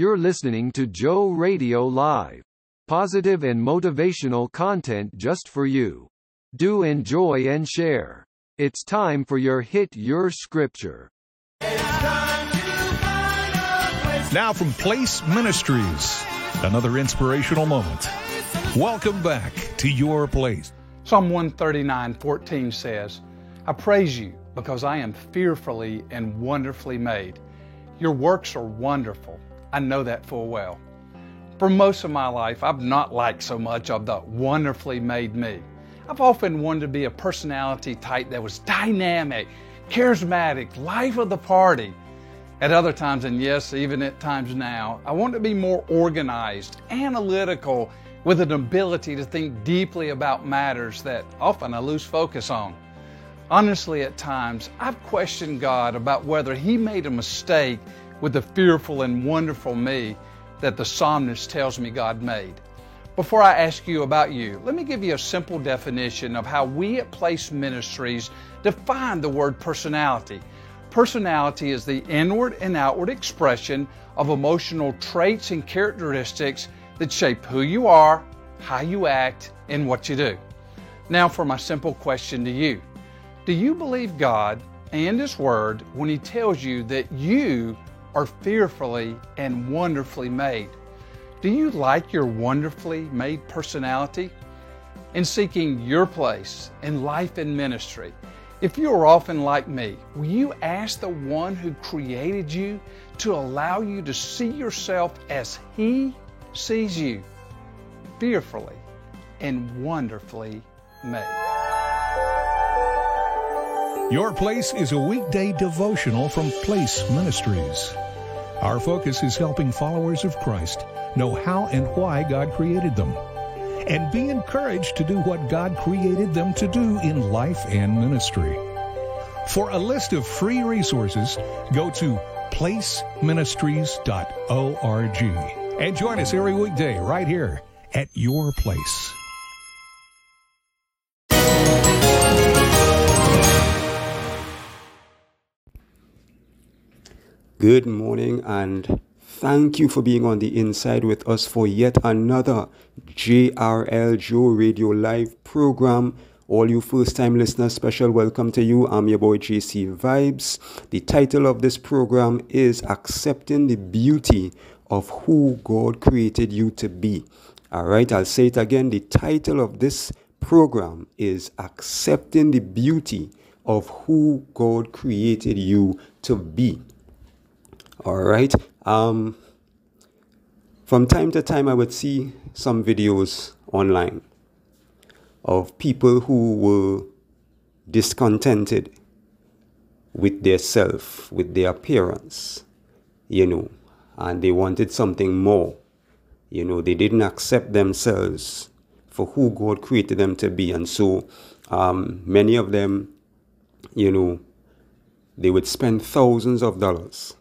You're listening to Joe Radio Live. Positive and motivational content just for you. Do enjoy and share. It's time for your Hit Your Scripture. Now from Place Ministries, another inspirational moment. Welcome back to your place. Psalm 139 14 says, I praise you because I am fearfully and wonderfully made. Your works are wonderful. I know that full well. For most of my life, I've not liked so much of the wonderfully made me. I've often wanted to be a personality type that was dynamic, charismatic, life of the party. At other times, and yes, even at times now, I want to be more organized, analytical, with an ability to think deeply about matters that often I lose focus on. Honestly, at times, I've questioned God about whether He made a mistake with the fearful and wonderful me that the psalmist tells me God made. Before I ask you about you, let me give you a simple definition of how we at Place Ministries define the word personality. Personality is the inward and outward expression of emotional traits and characteristics that shape who you are, how you act, and what you do. Now, for my simple question to you Do you believe God and His Word when He tells you that you are fearfully and wonderfully made? Do you like your wonderfully made personality? In seeking your place in life and ministry, if you are often like me, will you ask the one who created you to allow you to see yourself as He sees you, fearfully and wonderfully made? Your Place is a weekday devotional from Place Ministries. Our focus is helping followers of Christ know how and why God created them and be encouraged to do what God created them to do in life and ministry. For a list of free resources, go to placeministries.org and join us every weekday right here at your place. Good morning and thank you for being on the inside with us for yet another JRL Joe Radio Live program. All you first time listeners, special welcome to you. I'm your boy JC Vibes. The title of this program is Accepting the Beauty of Who God Created You to Be. All right, I'll say it again. The title of this program is Accepting the Beauty of Who God Created You to Be. All right. Um, from time to time, I would see some videos online of people who were discontented with their self, with their appearance, you know, and they wanted something more. You know, they didn't accept themselves for who God created them to be. And so um, many of them, you know, they would spend thousands of dollars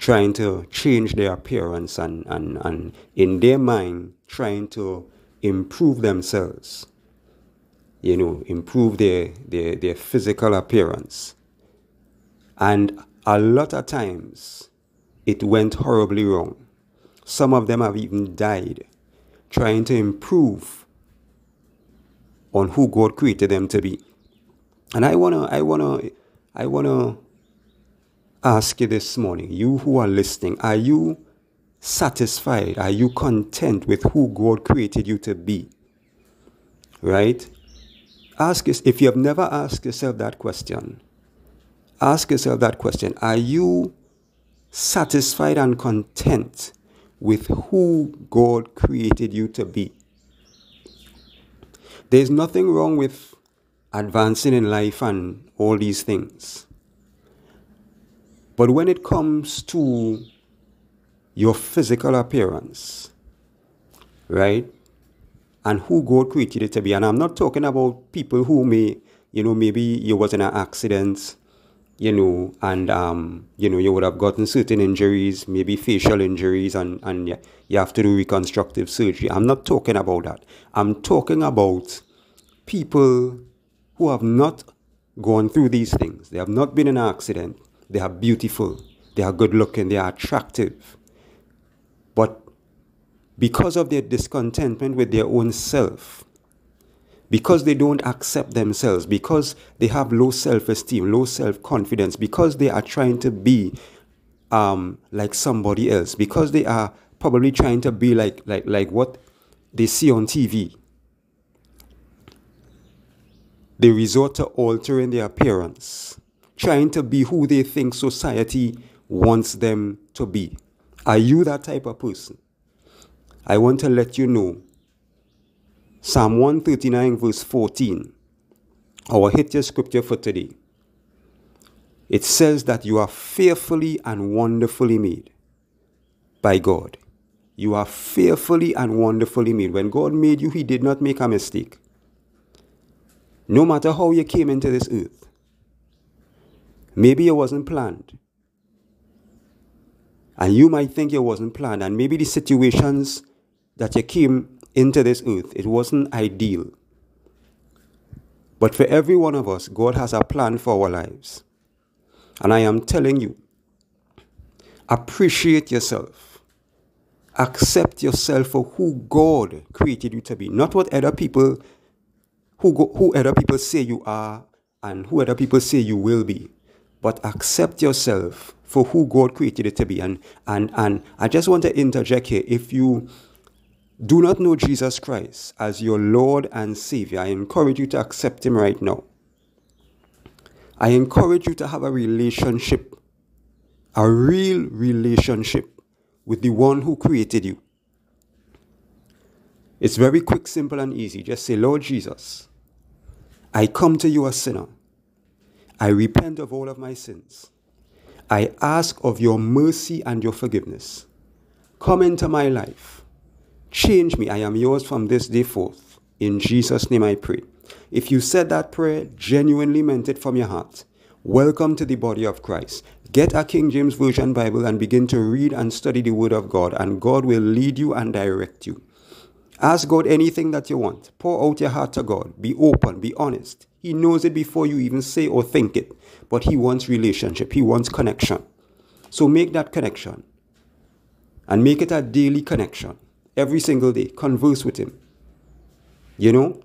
trying to change their appearance and, and, and in their mind trying to improve themselves. You know improve their, their, their physical appearance. And a lot of times it went horribly wrong. Some of them have even died trying to improve on who god created them to be. And i want to i want to i want to ask you this morning, you who are listening, are you satisfied? Are you content with who God created you to be? Right? Ask us if you have never asked yourself that question. Ask yourself that question. Are you satisfied and content with who God created you to be? There's nothing wrong with advancing in life and all these things. But when it comes to your physical appearance, right? And who God created it to be. And I'm not talking about people who may, you know, maybe you was in an accident, you know, and um, you know, you would have gotten certain injuries, maybe facial injuries, and, and you have to do reconstructive surgery. I'm not talking about that. I'm talking about people who have not gone through these things. They have not been in an accident they are beautiful. They are good looking. They are attractive. But because of their discontentment with their own self, because they don't accept themselves, because they have low self esteem, low self confidence, because they are trying to be um, like somebody else, because they are probably trying to be like, like, like what they see on TV. They resort to altering their appearance, trying to be who they think society wants them to be. Are you that type of person? I want to let you know Psalm 139, verse 14, our hit scripture for today. It says that you are fearfully and wonderfully made by God. You are fearfully and wonderfully made. When God made you, He did not make a mistake. No matter how you came into this earth, maybe it wasn't planned. And you might think it wasn't planned, and maybe the situations that you came into this earth, it wasn't ideal. But for every one of us, God has a plan for our lives. And I am telling you, appreciate yourself. Accept yourself for who God created you to be, not what other people who, go, who other people say you are and who other people say you will be. But accept yourself for who God created you to be. And, and, and I just want to interject here. If you do not know Jesus Christ as your Lord and Savior, I encourage you to accept Him right now. I encourage you to have a relationship, a real relationship with the one who created you. It's very quick, simple, and easy. Just say, Lord Jesus, I come to you as a sinner. I repent of all of my sins. I ask of your mercy and your forgiveness. Come into my life Change me. I am yours from this day forth. In Jesus' name I pray. If you said that prayer, genuinely meant it from your heart, welcome to the body of Christ. Get a King James Version Bible and begin to read and study the Word of God, and God will lead you and direct you. Ask God anything that you want. Pour out your heart to God. Be open, be honest. He knows it before you even say or think it, but He wants relationship, He wants connection. So make that connection and make it a daily connection every single day. Converse with Him. You know?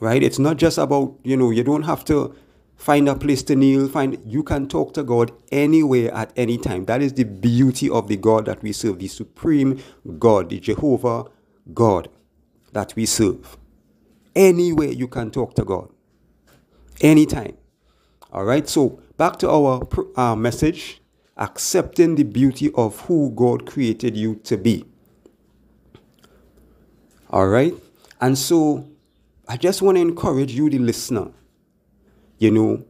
Right? It's not just about, you know, you don't have to find a place to kneel, find you can talk to God anywhere at any time. That is the beauty of the God that we serve, the supreme God, the Jehovah God that we serve. Anywhere you can talk to God. Anytime. All right, so back to our uh, message accepting the beauty of who God created you to be. All right? And so I just want to encourage you, the listener. You know,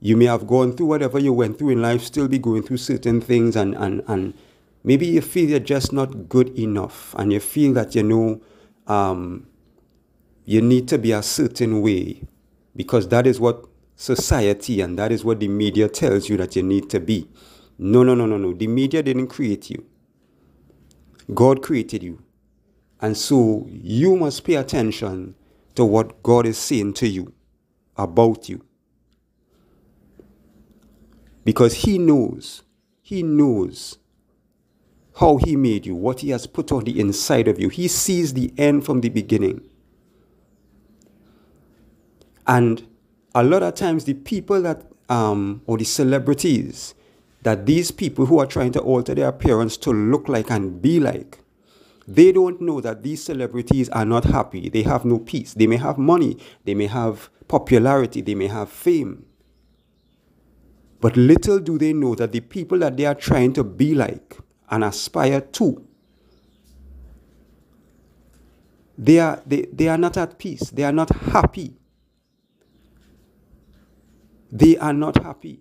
you may have gone through whatever you went through in life, still be going through certain things, and, and, and maybe you feel you're just not good enough, and you feel that, you know, um, you need to be a certain way because that is what society and that is what the media tells you that you need to be. No, no, no, no, no. The media didn't create you. God created you. And so you must pay attention to what God is saying to you about you. Because He knows, He knows how He made you, what He has put on the inside of you. He sees the end from the beginning. And a lot of times, the people that, um, or the celebrities, that these people who are trying to alter their appearance to look like and be like, they don't know that these celebrities are not happy. They have no peace. They may have money, they may have popularity, they may have fame. But little do they know that the people that they are trying to be like and aspire to, they are, they, they are not at peace. They are not happy. They are not happy.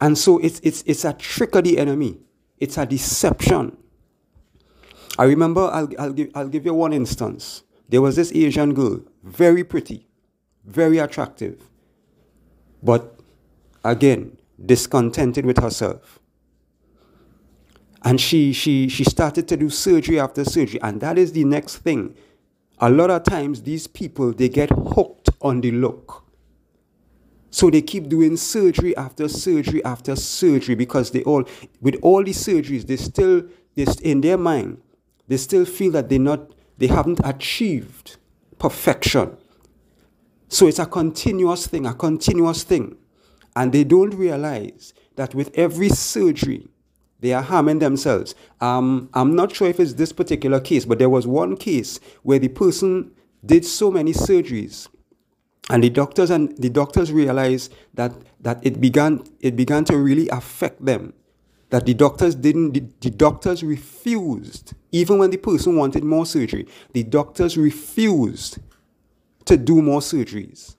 And so it's, it's, it's a trick of the enemy, it's a deception. I remember, I'll, I'll, give, I'll give you one instance. There was this Asian girl, very pretty, very attractive, but again, discontented with herself. And she, she, she started to do surgery after surgery, and that is the next thing. A lot of times, these people, they get hooked on the look. So they keep doing surgery after surgery after surgery because they all, with all these surgeries, they still, they, in their mind, they still feel that they not, they haven't achieved perfection. So it's a continuous thing, a continuous thing. And they don't realize that with every surgery, they are harming themselves. Um, I'm not sure if it's this particular case, but there was one case where the person did so many surgeries and the doctors and the doctors realized that that it began it began to really affect them. That the doctors didn't the, the, doctors refused even when the person wanted more surgery the doctors refused to do more surgeries.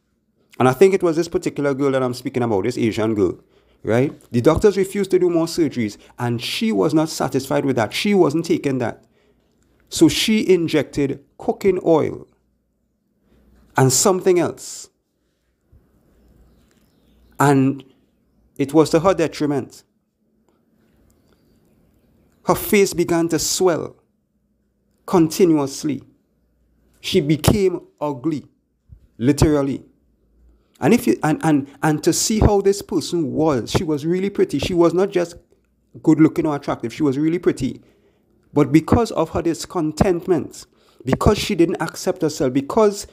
And i think it was this particular girl that i'm speaking about this asian girl right? The doctors refused to do more surgeries and she was not satisfied with that. She wasn't taking that. So she injected cooking oil and something else. And it was to her detriment. Her face began to swell continuously. She became ugly, literally. And if you and, and and to see how this person was, she was really pretty. She was not just good looking or attractive, she was really pretty. But because of her discontentment, because she didn't accept herself, because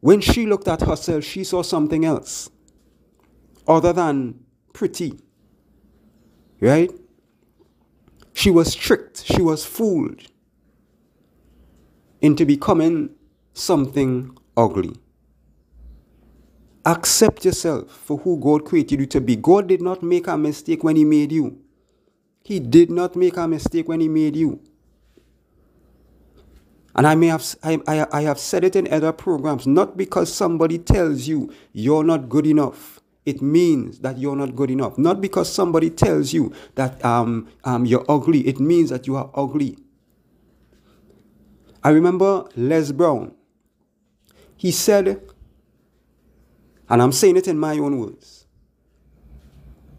when she looked at herself, she saw something else other than pretty. Right? She was tricked, she was fooled into becoming something ugly. Accept yourself for who God created you to be. God did not make a mistake when He made you. He did not make a mistake when He made you. And I may have I, I, I have said it in other programs, not because somebody tells you you're not good enough. It means that you're not good enough. Not because somebody tells you that um, um, you're ugly. It means that you are ugly. I remember Les Brown. He said, and I'm saying it in my own words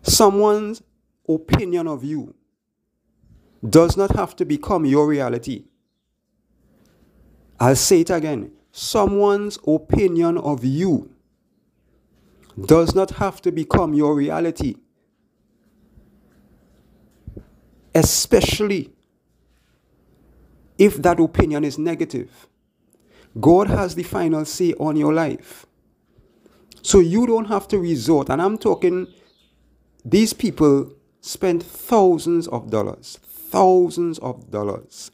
someone's opinion of you does not have to become your reality. I'll say it again. Someone's opinion of you does not have to become your reality. Especially if that opinion is negative. God has the final say on your life. So you don't have to resort, and I'm talking, these people spend thousands of dollars, thousands of dollars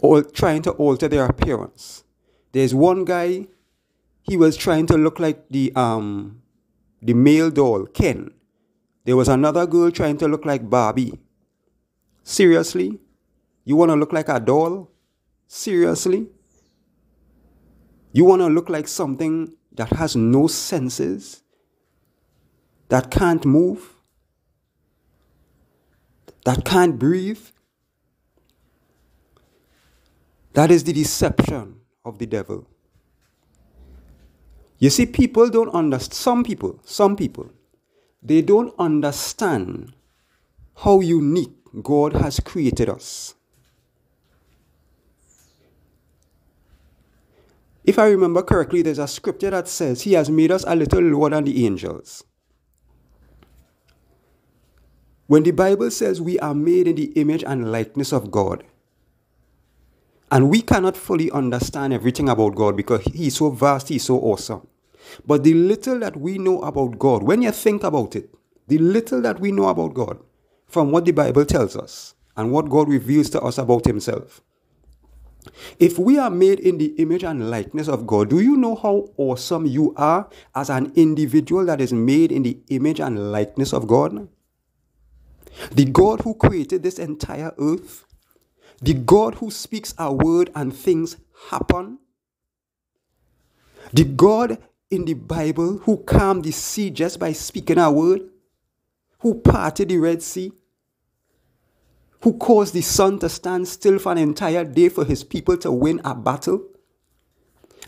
or trying to alter their appearance. There's one guy, he was trying to look like the um the male doll, Ken. There was another girl trying to look like Barbie. Seriously? You want to look like a doll? Seriously? You want to look like something that has no senses? That can't move? That can't breathe? That is the deception of the devil. You see, people don't understand, some people, some people, they don't understand how unique God has created us. If I remember correctly, there's a scripture that says, He has made us a little lower than the angels. When the Bible says we are made in the image and likeness of God, and we cannot fully understand everything about God because He's so vast, He's so awesome. But the little that we know about God, when you think about it, the little that we know about God from what the Bible tells us and what God reveals to us about Himself. If we are made in the image and likeness of God, do you know how awesome you are as an individual that is made in the image and likeness of God? The God who created this entire earth, the God who speaks a word and things happen. The God in the Bible who calmed the sea just by speaking a word, who parted the Red Sea, who caused the sun to stand still for an entire day for his people to win a battle.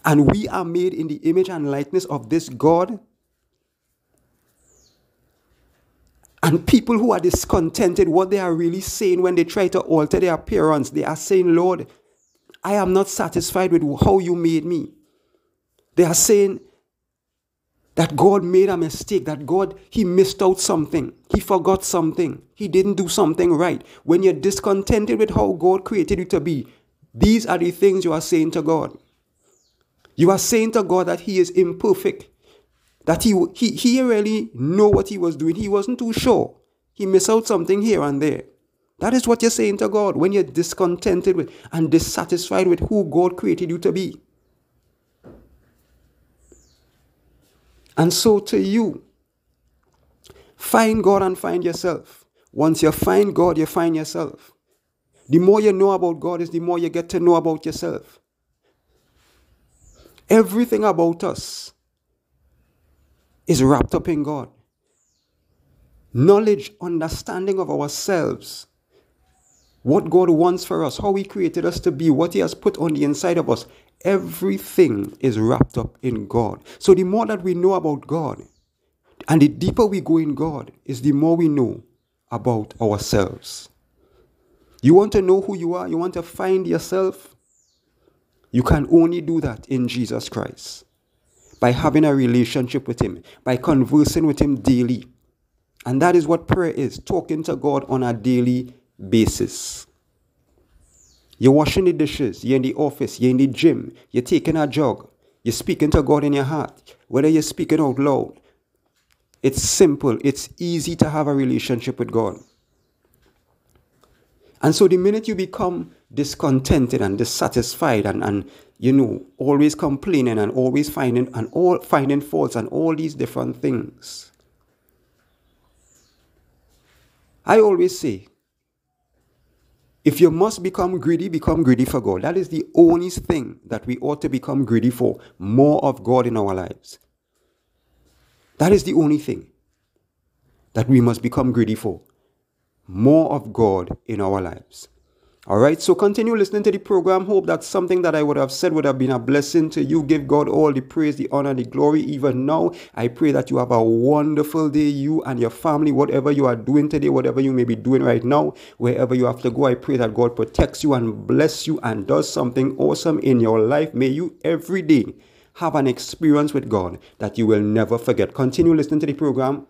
And we are made in the image and likeness of this God And people who are discontented, what they are really saying when they try to alter their appearance, they are saying, Lord, I am not satisfied with how you made me. They are saying, that God made a mistake, that God, He missed out something, He forgot something, He didn't do something right. When you're discontented with how God created you to be, these are the things you are saying to God. You are saying to God that He is imperfect, that He, he, he really know what He was doing. He wasn't too sure. He missed out something here and there. That is what you're saying to God when you're discontented with and dissatisfied with who God created you to be. And so to you, find God and find yourself. Once you find God, you find yourself. The more you know about God is the more you get to know about yourself. Everything about us is wrapped up in God. Knowledge, understanding of ourselves, what God wants for us, how He created us to be, what He has put on the inside of us, everything is wrapped up in God. So the more that we know about God, and the deeper we go in God, is the more we know about ourselves. You want to know who you are, you want to find yourself, you can only do that in Jesus Christ by having a relationship with Him, by conversing with Him daily. And that is what prayer is talking to God on a daily basis. You're washing the dishes, you're in the office, you're in the gym, you're taking a jog, you're speaking to God in your heart, whether you're speaking out loud. It's simple, it's easy to have a relationship with God. And so the minute you become discontented and dissatisfied and, and you know, always complaining and always finding and all finding faults and all these different things. I always say, if you must become greedy, become greedy for God. That is the only thing that we ought to become greedy for. More of God in our lives. That is the only thing that we must become greedy for. More of God in our lives. All right, so continue listening to the program. Hope that something that I would have said would have been a blessing to you. Give God all the praise, the honor, the glory. Even now, I pray that you have a wonderful day, you and your family, whatever you are doing today, whatever you may be doing right now, wherever you have to go. I pray that God protects you and bless you and does something awesome in your life. May you every day have an experience with God that you will never forget. Continue listening to the program.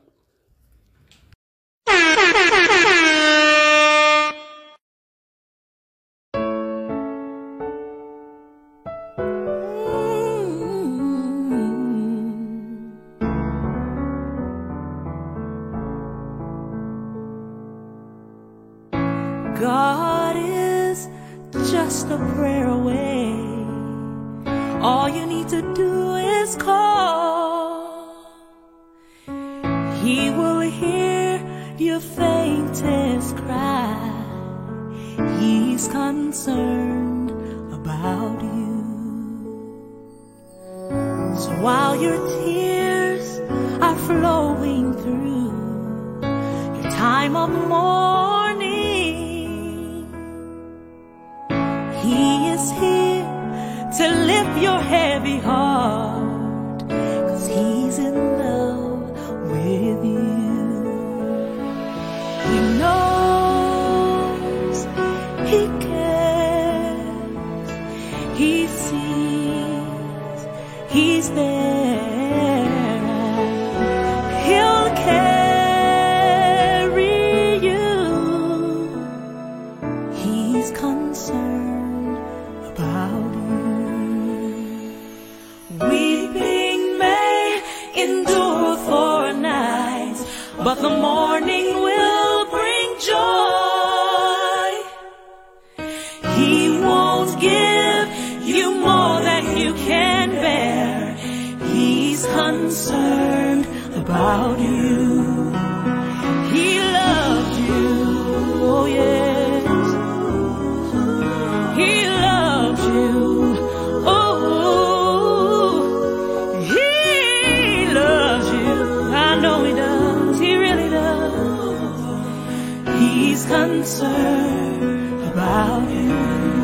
while your tears are flowing through your time of mourning. the more concern about you.